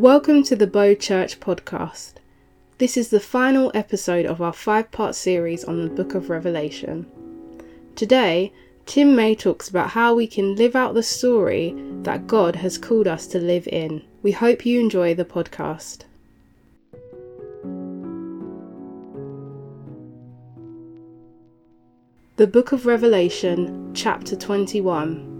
Welcome to the Bow Church podcast. This is the final episode of our five part series on the book of Revelation. Today, Tim May talks about how we can live out the story that God has called us to live in. We hope you enjoy the podcast. The Book of Revelation, Chapter 21.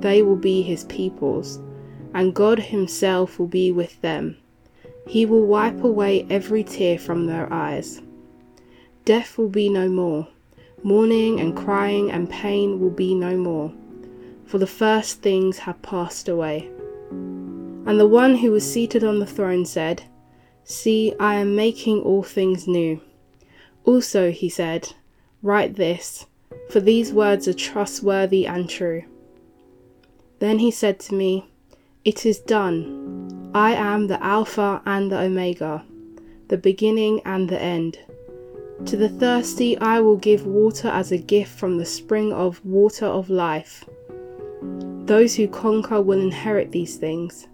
they will be his peoples, and God himself will be with them. He will wipe away every tear from their eyes. Death will be no more. Mourning and crying and pain will be no more, for the first things have passed away. And the one who was seated on the throne said, See, I am making all things new. Also, he said, Write this, for these words are trustworthy and true. Then he said to me, It is done. I am the Alpha and the Omega, the beginning and the end. To the thirsty I will give water as a gift from the spring of water of life. Those who conquer will inherit these things,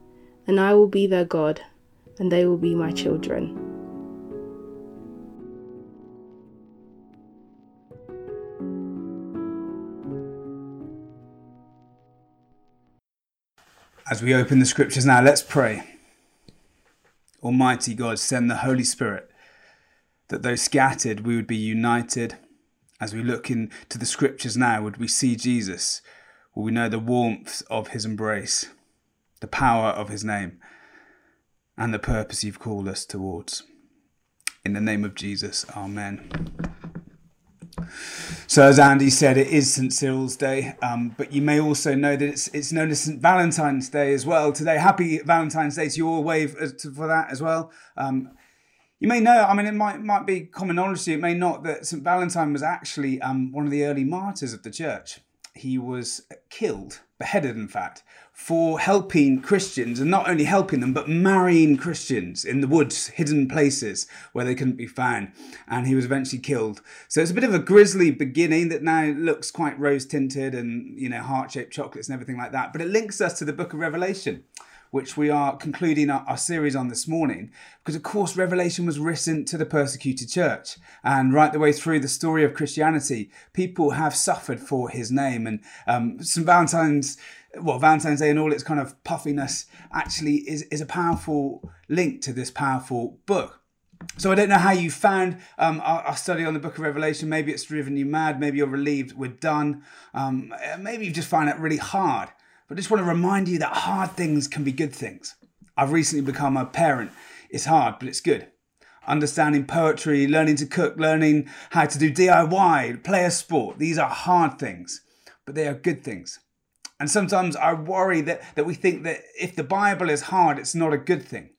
and I will be their God, and they will be my children. As we open the scriptures now, let's pray. Almighty God, send the Holy Spirit that though scattered, we would be united. As we look into the scriptures now, would we see Jesus? Will we know the warmth of his embrace, the power of his name, and the purpose you've called us towards? In the name of Jesus, Amen. So, as Andy said, it is St Cyril's Day, um, but you may also know that it's it's known as St Valentine's Day as well today. Happy Valentine's Day to you all. Wave for that as well. Um, you may know, I mean, it might might be common knowledge to you, it may not, that St Valentine was actually um, one of the early martyrs of the church. He was killed, beheaded, in fact, for helping Christians and not only helping them, but marrying Christians in the woods, hidden places where they couldn't be found. And he was eventually killed. So it's a bit of a grisly beginning that now looks quite rose tinted and, you know, heart shaped chocolates and everything like that. But it links us to the book of Revelation which we are concluding our, our, series on this morning, because of course, Revelation was written to the persecuted church. And right the way through the story of Christianity, people have suffered for his name. And um, St. Valentine's well, Valentine's Day and all its kind of puffiness actually is, is a powerful link to this powerful book. So I don't know how you found um, our, our, study on the Book of Revelation. Maybe it's driven you mad. Maybe you're relieved we're done. Um, maybe you just find it really hard. But I just want to remind you that hard things can be good things. I've recently become a parent. It's hard, but it's good. Understanding poetry, learning to cook, learning how to do DIY, play a sport. These are hard things, but they are good things. And sometimes I worry that, that we think that if the Bible is hard, it's not a good thing.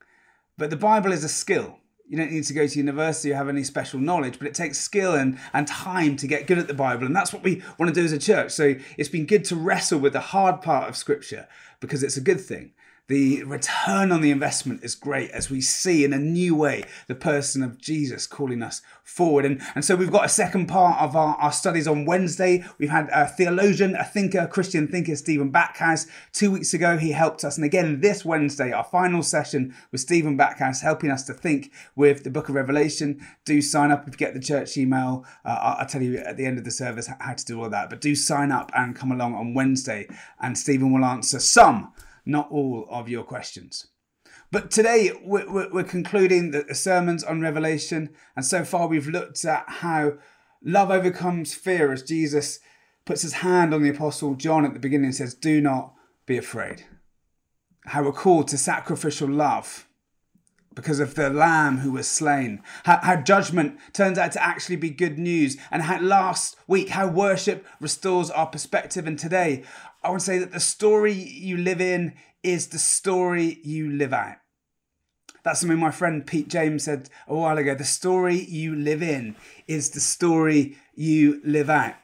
But the Bible is a skill. You don't need to go to university or have any special knowledge, but it takes skill and, and time to get good at the Bible. And that's what we want to do as a church. So it's been good to wrestle with the hard part of Scripture because it's a good thing the return on the investment is great as we see in a new way the person of Jesus calling us forward. And, and so we've got a second part of our, our studies on Wednesday. We've had a theologian, a thinker, a Christian thinker, Stephen Backhouse. Two weeks ago, he helped us. And again, this Wednesday, our final session with Stephen Backhouse, helping us to think with the book of Revelation. Do sign up if you get the church email. Uh, I'll tell you at the end of the service how to do all that. But do sign up and come along on Wednesday, and Stephen will answer some not all of your questions. But today we're, we're concluding the sermons on Revelation, and so far we've looked at how love overcomes fear as Jesus puts his hand on the Apostle John at the beginning and says, Do not be afraid. How we're called to sacrificial love because of the lamb who was slain. How, how, judgment turns out to actually be good news. And how last week, how worship restores our perspective. And today, I would say that the story you live in is the story you live out. That's something my friend Pete James said a while ago. The story you live in is the story you live out.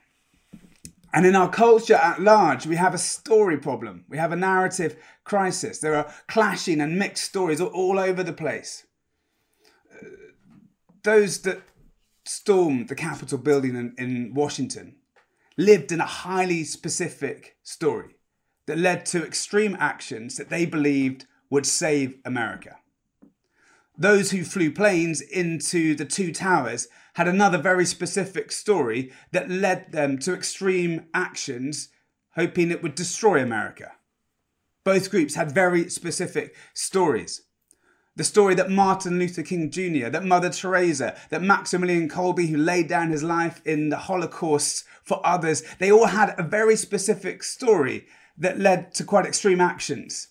And in our culture at large, we have a story problem. We have a narrative crisis. There are clashing and mixed stories all over the place. Uh, those that stormed the Capitol building in, in Washington lived in a highly specific story that led to extreme actions that they believed would save America. Those who flew planes into the two towers had another very specific story that led them to extreme actions, hoping it would destroy America. Both groups had very specific stories. The story that Martin Luther King Jr., that Mother Teresa, that Maximilian Kolbe, who laid down his life in the Holocaust for others, they all had a very specific story that led to quite extreme actions,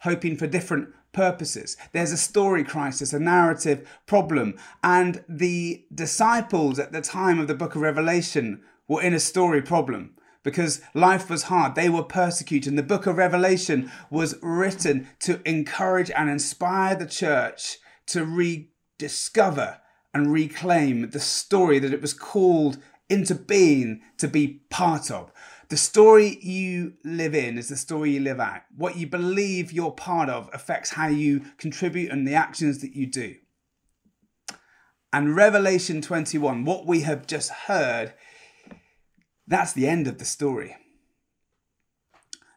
hoping for different purposes. There's a story crisis, a narrative problem. And the disciples at the time of the book of Revelation were in a story problem because life was hard. They were persecuted. And the book of Revelation was written to encourage and inspire the church to rediscover and reclaim the story that it was called into being to be part of. The story you live in is the story you live out. What you believe you're part of affects how you contribute and the actions that you do. And Revelation 21, what we have just heard, that's the end of the story.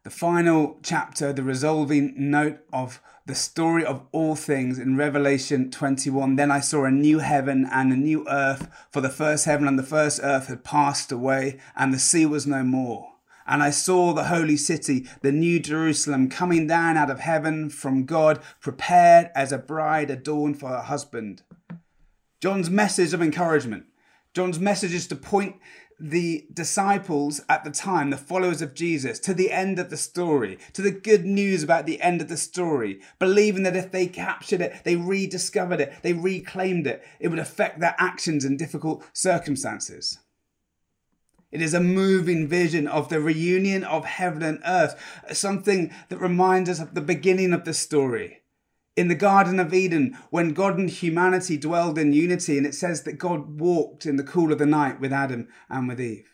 The final chapter, the resolving note of the story of all things in Revelation 21. Then I saw a new heaven and a new earth, for the first heaven and the first earth had passed away, and the sea was no more. And I saw the holy city, the new Jerusalem, coming down out of heaven from God, prepared as a bride adorned for her husband. John's message of encouragement. John's message is to point the disciples at the time, the followers of Jesus, to the end of the story, to the good news about the end of the story, believing that if they captured it, they rediscovered it, they reclaimed it, it would affect their actions in difficult circumstances. It is a moving vision of the reunion of heaven and earth, something that reminds us of the beginning of the story in the Garden of Eden when God and humanity dwelled in unity, and it says that God walked in the cool of the night with Adam and with Eve.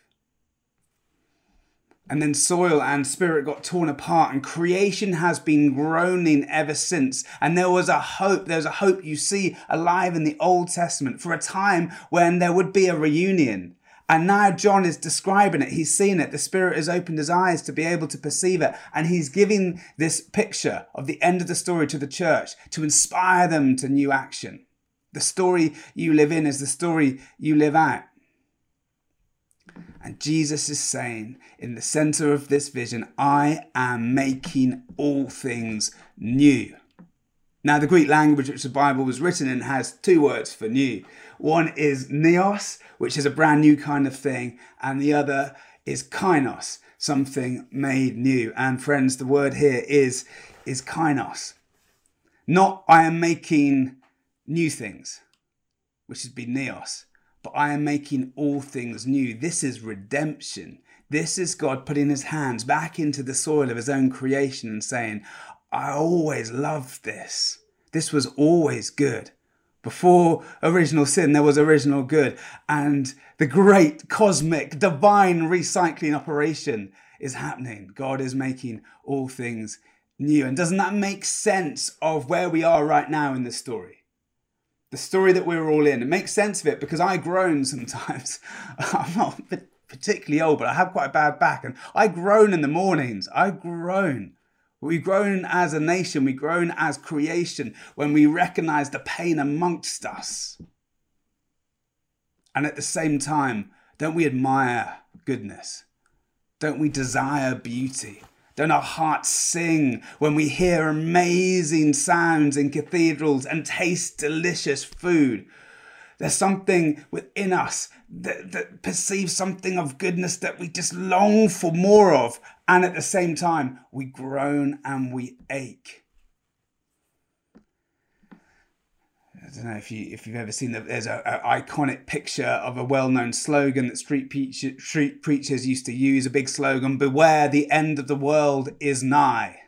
And then soil and spirit got torn apart, and creation has been groaning ever since. And there was a hope, there's a hope you see alive in the Old Testament for a time when there would be a reunion and now John is describing it. He's seen it. The Spirit has opened his eyes to be able to perceive it. And he's giving this picture of the end of the story to the church to inspire them to new action. The story you live in is the story you live out. And Jesus is saying in the center of this vision, I am making all things new. Now, the Greek language which the Bible was written in has two words for new. One is neos, which is a brand new kind of thing, and the other is kainos, something made new. And friends, the word here is, is kainos. Not I am making new things, which has been neos, but I am making all things new. This is redemption. This is God putting his hands back into the soil of his own creation and saying, I always loved this. This was always good. Before original sin, there was original good. And the great cosmic divine recycling operation is happening. God is making all things new. And doesn't that make sense of where we are right now in the story? The story that we're all in. It makes sense of it because I groan sometimes. I'm not particularly old, but I have quite a bad back. And I groan in the mornings. I groan We've grown as a nation, we've grown as creation when we recognize the pain amongst us. And at the same time, don't we admire goodness? Don't we desire beauty? Don't our hearts sing when we hear amazing sounds in cathedrals and taste delicious food? There's something within us that, that perceives something of goodness that we just long for more of. And at the same time, we groan and we ache. I don't know if you if you've ever seen that. There's an iconic picture of a well-known slogan that street, preach, street preachers used to use. A big slogan: "Beware, the end of the world is nigh."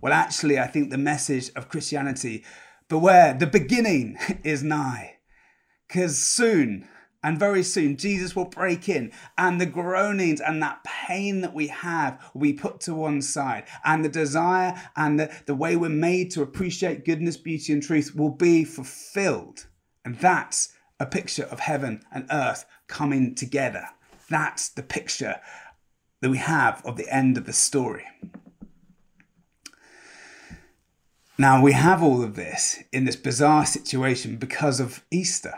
Well, actually, I think the message of Christianity: "Beware, the beginning is nigh," because soon and very soon, Jesus will break in, and the groanings and that pain that we have will be put to one side. And the desire and the, the way we're made to appreciate goodness, beauty, and truth will be fulfilled. And that's a picture of heaven and earth coming together. That's the picture that we have of the end of the story. Now, we have all of this in this bizarre situation because of Easter.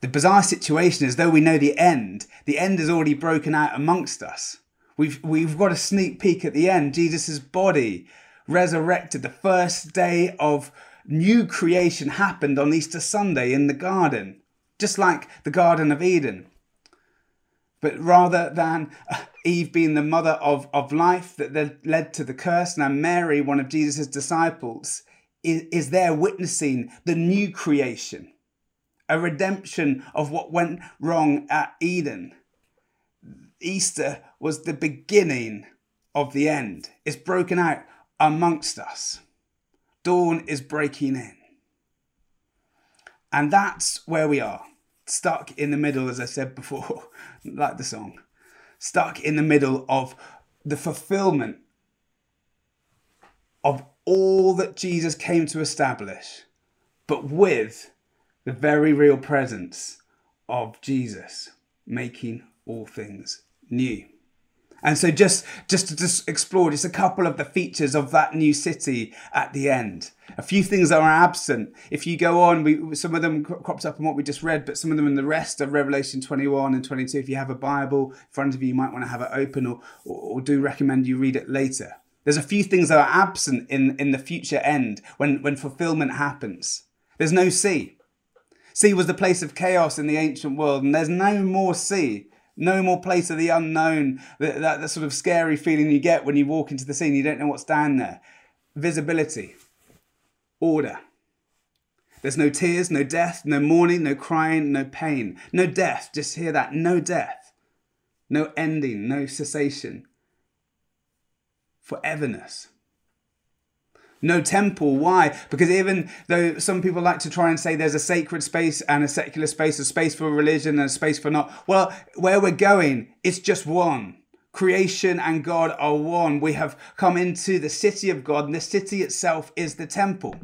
The bizarre situation is, though we know the end, the end has already broken out amongst us. We've, we've got a sneak peek at the end. Jesus' body resurrected. The first day of new creation happened on Easter Sunday in the garden, just like the Garden of Eden. But rather than uh, Eve being the mother of, of life that led to the curse, now Mary, one of Jesus' disciples, is, is there witnessing the new creation a redemption of what went wrong at Eden. Easter was the beginning of the end. It's broken out amongst us. Dawn is breaking in. And that's where we are. Stuck in the middle, as I said before, like the song. Stuck in the middle of the fulfillment of all that Jesus came to establish, but with the very real presence of Jesus making all things new. And so just just to just explore just a couple of the features of that new city at the end. A few things that are absent. If you go on, we, some of them crops up in what we just read, but some of them in the rest of Revelation 21 and 22. If you have a Bible in front of you, you might want to have it open or, or, or do recommend you read it later. There's a few things that are absent in, in the future end when, when fulfillment happens. There's no sea. Sea was the place of chaos in the ancient world, and there's no more sea, no more place of the unknown, that, that, that sort of scary feeling you get when you walk into the sea and you don't know what's down there. Visibility, order. There's no tears, no death, no mourning, no crying, no pain. No death, just hear that. No death. No ending, no cessation. Foreverness no temple. Why? Because even though some people like to try and say there's a sacred space and a secular space, a space for religion and a space for not, well, where we're going, it's just one. Creation and God are one. We have come into the city of God, and the city itself is the temple.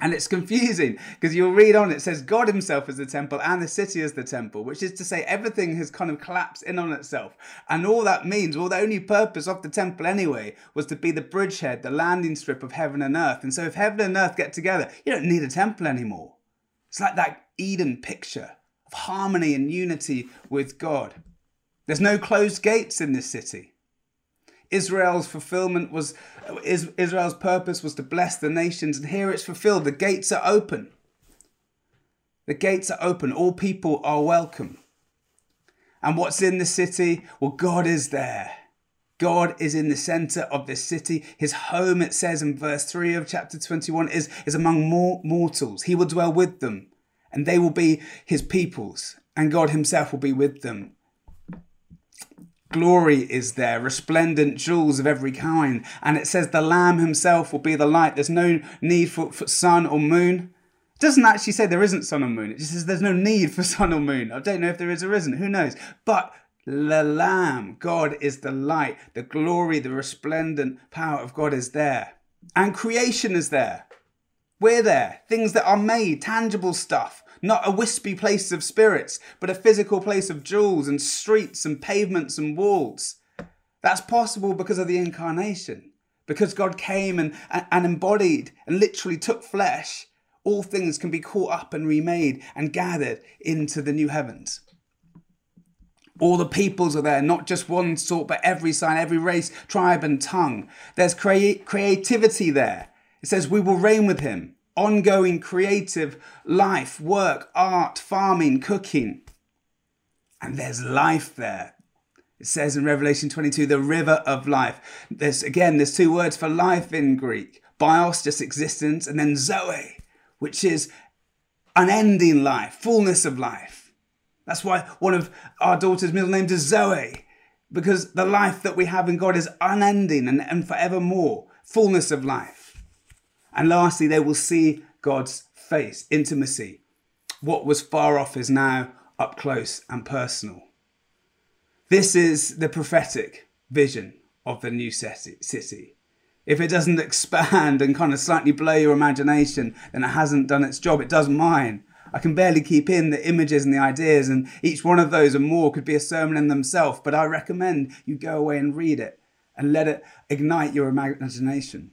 And it's confusing because you'll read on, it says God Himself is the temple and the city is the temple, which is to say everything has kind of collapsed in on itself. And all that means, well, the only purpose of the temple anyway was to be the bridgehead, the landing strip of heaven and earth. And so if heaven and earth get together, you don't need a temple anymore. It's like that Eden picture of harmony and unity with God. There's no closed gates in this city. Israel's fulfillment was Israel's purpose was to bless the nations, and here it's fulfilled. The gates are open. The gates are open. All people are welcome. And what's in the city? Well, God is there. God is in the center of this city. His home, it says in verse 3 of chapter 21, is, is among more mortals. He will dwell with them, and they will be his peoples, and God himself will be with them. Glory is there, resplendent jewels of every kind. And it says the Lamb himself will be the light. There's no need for, for sun or moon. It doesn't actually say there isn't sun or moon. It just says there's no need for sun or moon. I don't know if there is or isn't. Who knows? But the Lamb, God is the light. The glory, the resplendent power of God is there. And creation is there. We're there. Things that are made, tangible stuff not a wispy place of spirits, but a physical place of jewels and streets and pavements and walls. That's possible because of the incarnation, because God came and, and embodied and literally took flesh. All things can be caught up and remade and gathered into the new heavens. All the peoples are there, not just one sort, but every sign, every race, tribe, and tongue. There's crea- creativity there. It says, We will reign with him ongoing creative life, work, art, farming, cooking. And there's life there. It says in Revelation 22, the river of life. There's again, there's two words for life in Greek bios, just existence, and then zoe, which is unending life, fullness of life. That's why one of our daughter's middle names is Zoe, because the life that we have in God is unending and, and forevermore, fullness of life. And lastly, they will see God's face, intimacy. What was far off is now up close and personal. This is the prophetic vision of the new city. If it doesn't expand and kind of slightly blow your imagination, then it hasn't done its job. It does mine. I can barely keep in the images and the ideas, and each one of those and more could be a sermon in themselves. But I recommend you go away and read it and let it ignite your imagination.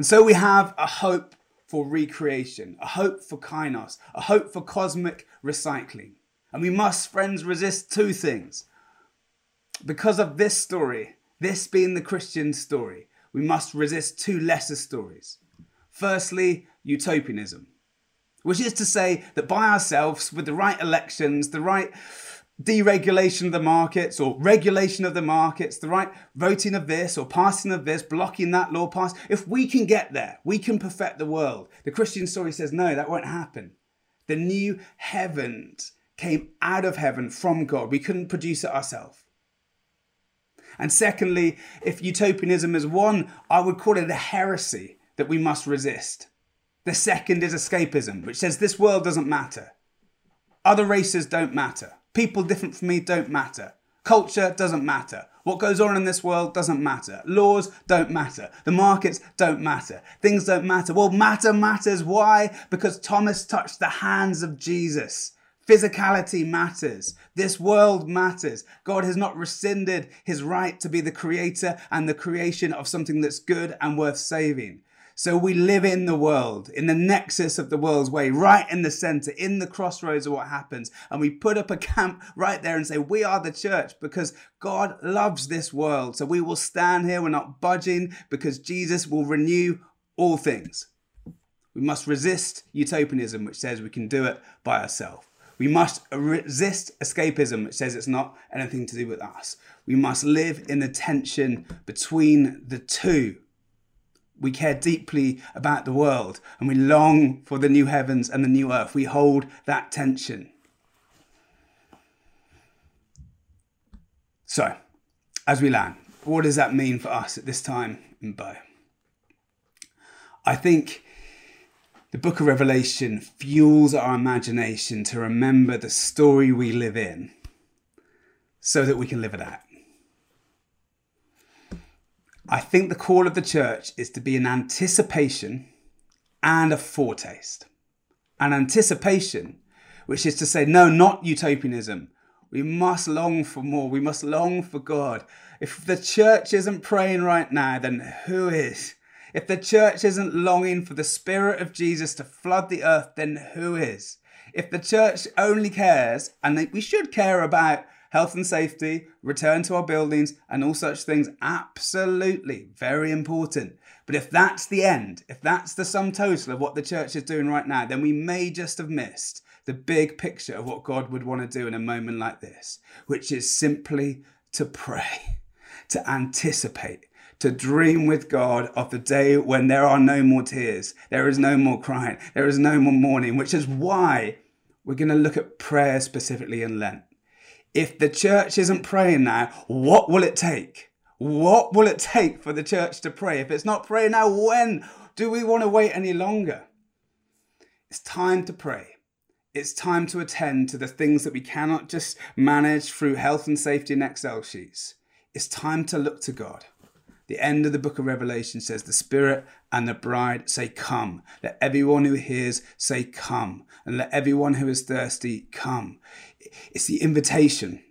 And so we have a hope for recreation, a hope for kainos, a hope for cosmic recycling. And we must, friends, resist two things. Because of this story, this being the Christian story, we must resist two lesser stories. Firstly, utopianism, which is to say that by ourselves, with the right elections, the right deregulation of the markets or regulation of the markets, the right voting of this or passing of this, blocking that law pass. If we can get there, we can perfect the world. The Christian story says, no, that won't happen. The new heavens came out of heaven from God. We couldn't produce it ourselves. And secondly, if utopianism is one, I would call it a heresy that we must resist. The second is escapism, which says this world doesn't matter. Other races don't matter. People different from me don't matter. Culture doesn't matter. What goes on in this world doesn't matter. Laws don't matter. The markets don't matter. Things don't matter. Well, matter matters. Why? Because Thomas touched the hands of Jesus. Physicality matters. This world matters. God has not rescinded his right to be the creator and the creation of something that's good and worth saving. So we live in the world, in the nexus of the world's way, right in the center, in the crossroads of what happens. And we put up a camp right there and say, We are the church because God loves this world. So we will stand here, we're not budging because Jesus will renew all things. We must resist utopianism, which says we can do it by ourselves. We must resist escapism, which says it's not anything to do with us. We must live in the tension between the two we care deeply about the world and we long for the new heavens and the new earth. We hold that tension. So, as we land, what does that mean for us at this time in Bow? I think the book of Revelation fuels our imagination to remember the story we live in so that we can live it out. I think the call of the church is to be an anticipation and a foretaste. An anticipation, which is to say, no, not utopianism. We must long for more. We must long for God. If the church isn't praying right now, then who is? If the church isn't longing for the Spirit of Jesus to flood the earth, then who is? If the church only cares, and we should care about health and safety, return to our buildings, and all such things. Absolutely, very important. But if that's the end, if that's the sum total of what the church is doing right now, then we may just have missed the big picture of what God would want to do in a moment like this, which is simply to pray, to anticipate, to dream with God of the day when there are no more tears, there is no more crying, there is no more mourning, which is why we're going to look at prayer specifically in Lent. If the church isn't praying now, what will it take? What will it take for the church to pray? If it's not praying now, when do we want to wait any longer? It's time to pray. It's time to attend to the things that we cannot just manage through health and safety and Excel sheets. It's time to look to God. The end of the book of Revelation says, The Spirit and the bride say, Come. Let everyone who hears say, Come. And let everyone who is thirsty come. It's the invitation.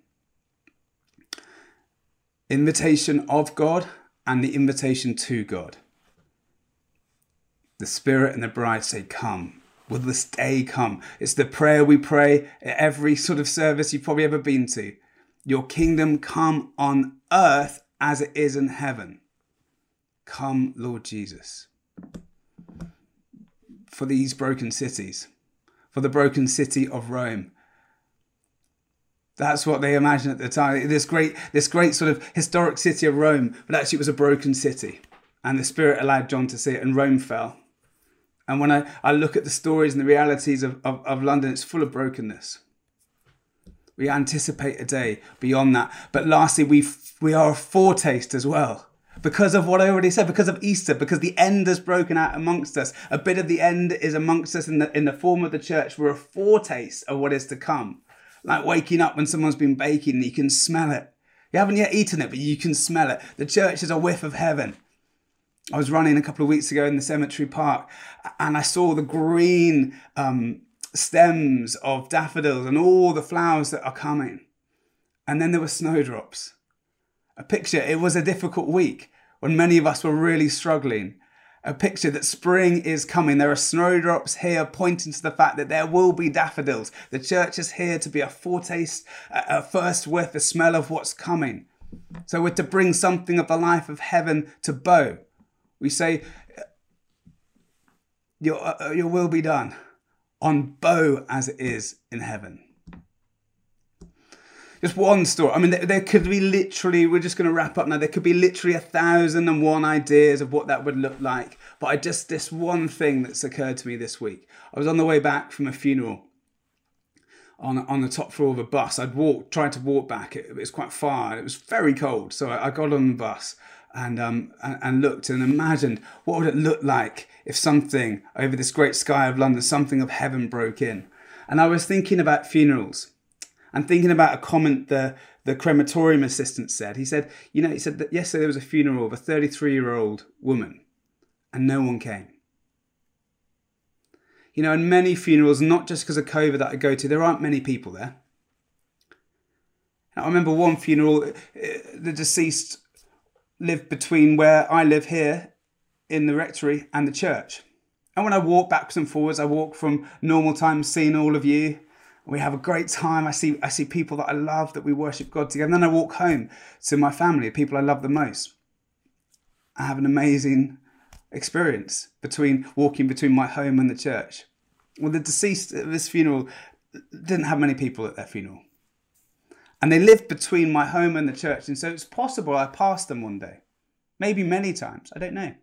Invitation of God and the invitation to God. The Spirit and the bride say, Come. Will this day come? It's the prayer we pray at every sort of service you've probably ever been to. Your kingdom come on earth as it is in heaven. Come, Lord Jesus. For these broken cities, for the broken city of Rome, that's what they imagined at the time. This great, this great sort of historic city of Rome, but actually it was a broken city. And the Spirit allowed John to see it, and Rome fell. And when I, I look at the stories and the realities of, of, of London, it's full of brokenness. We anticipate a day beyond that. But lastly, we, we are a foretaste as well because of what I already said, because of Easter, because the end has broken out amongst us. A bit of the end is amongst us in the in the form of the church. We're a foretaste of what is to come. Like waking up when someone's been baking and you can smell it. You haven't yet eaten it, but you can smell it. The church is a whiff of heaven. I was running a couple of weeks ago in the cemetery park and I saw the green um, stems of daffodils and all the flowers that are coming. And then there were snowdrops a picture, it was a difficult week when many of us were really struggling. A picture that spring is coming. There are snowdrops here pointing to the fact that there will be daffodils. The church is here to be a foretaste, a first whiff, a smell of what's coming. So we're to bring something of the life of heaven to Bow. We say, your, uh, your will be done on Bow as it is in heaven. Just one story. I mean, there, there could be literally, we're just going to wrap up now. There could be literally a thousand and one ideas of what that would look like. But I just, this one thing that's occurred to me this week. I was on the way back from a funeral on on the top floor of a bus. I'd walk, tried to walk back. It, it was quite far. It was very cold, so I, I got on the bus and um and, and, looked and imagined what would it look like if something over this great sky of London, something of heaven broke in. And I was thinking about funerals and thinking about a comment the the crematorium assistant said. He said, you know, he said that yesterday there was a funeral of a 33 year old woman, and no one came. You know, and many funerals, not just because of COVID that I go to, there aren't many people there. I remember one funeral, uh, the deceased lived between where I live here in the rectory and the church. And when I walk backwards and forwards, I walk from normal times seeing all of you we have a great time. I see I see people that I love that we worship God together. And then I walk home to my family, people I love the most. I have an amazing experience between walking between my home and the church. Well, the deceased at this funeral didn't have many people at their funeral. And they lived between my home and the church. And so it's possible I passed them one day. Maybe many times. I don't know.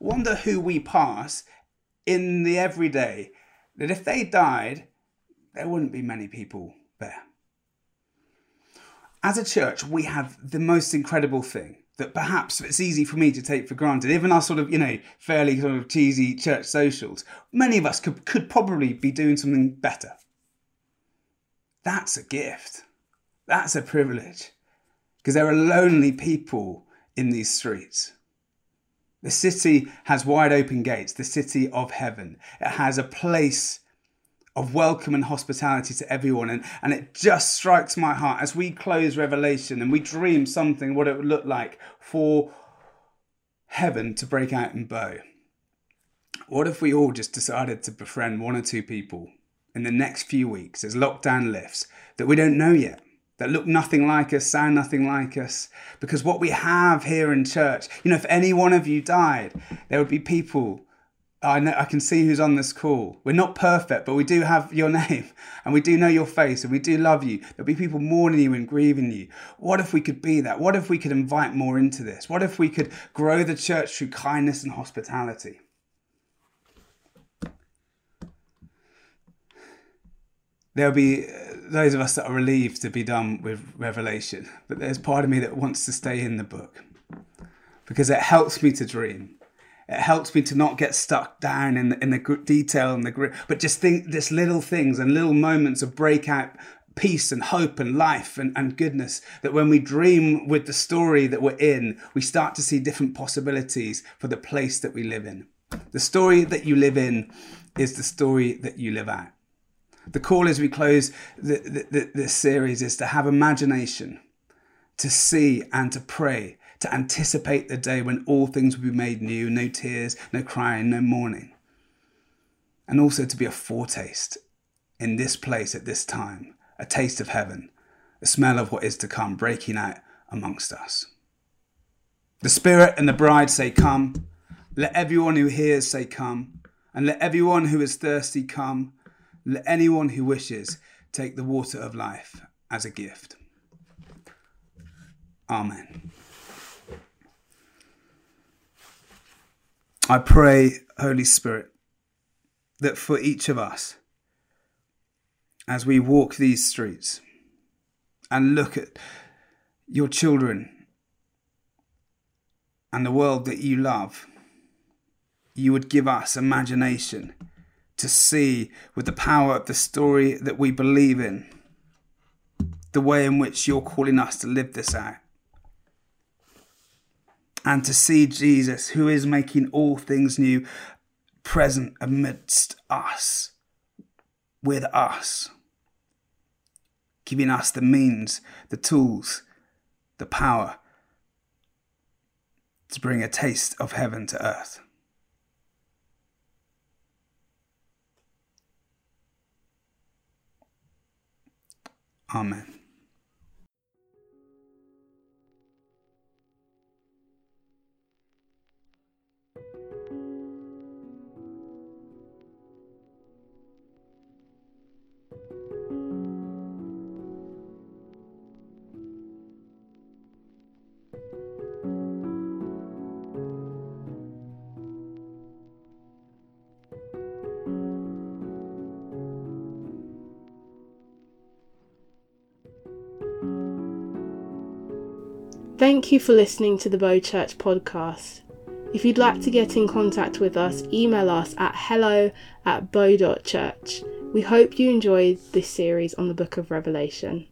Wonder who we pass in the everyday that if they died, there wouldn't be many people there. As a church, we have the most incredible thing that perhaps it's easy for me to take for granted. Even our sort of, you know, fairly sort of cheesy church socials, many of us could, could probably be doing something better. That's a gift. That's a privilege. Because there are lonely people in these streets. The city has wide open gates, the city of heaven. It has a place of welcome and hospitality to everyone. And, and it just strikes my heart as we close Revelation and we dream something what it would look like for heaven to break out in Bow. What if we all just decided to befriend one or two people in the next few weeks as lockdown lifts that we don't know yet? That look nothing like us, sound nothing like us. Because what we have here in church, you know, if any one of you died, there would be people. I know I can see who's on this call. We're not perfect, but we do have your name and we do know your face and we do love you. There'll be people mourning you and grieving you. What if we could be that? What if we could invite more into this? What if we could grow the church through kindness and hospitality? There'll be those of us that are relieved to be done with Revelation, but there's part of me that wants to stay in the book because it helps me to dream. It helps me to not get stuck down in the, in the detail and the grit, but just think just little things and little moments of breakout peace and hope and life and, and goodness. That when we dream with the story that we're in, we start to see different possibilities for the place that we live in. The story that you live in is the story that you live out. The call as we close the, the, the, this series is to have imagination, to see and to pray, to anticipate the day when all things will be made new no tears, no crying, no mourning. And also to be a foretaste in this place at this time, a taste of heaven, a smell of what is to come breaking out amongst us. The Spirit and the bride say, Come. Let everyone who hears say, Come. And let everyone who is thirsty come. Let anyone who wishes take the water of life as a gift. Amen. I pray, Holy Spirit, that for each of us, as we walk these streets and look at your children and the world that you love, you would give us imagination to see with the power of the story that we believe in, the way in which you're calling us to live this out. And to see Jesus, who is making all things new, present amidst us, with us, giving us the means, the tools, the power to bring a taste of heaven to earth. Amen. Thank you for listening to the Bow Church podcast. If you'd like to get in contact with us, email us at hello at bow.church. We hope you enjoyed this series on the book of Revelation.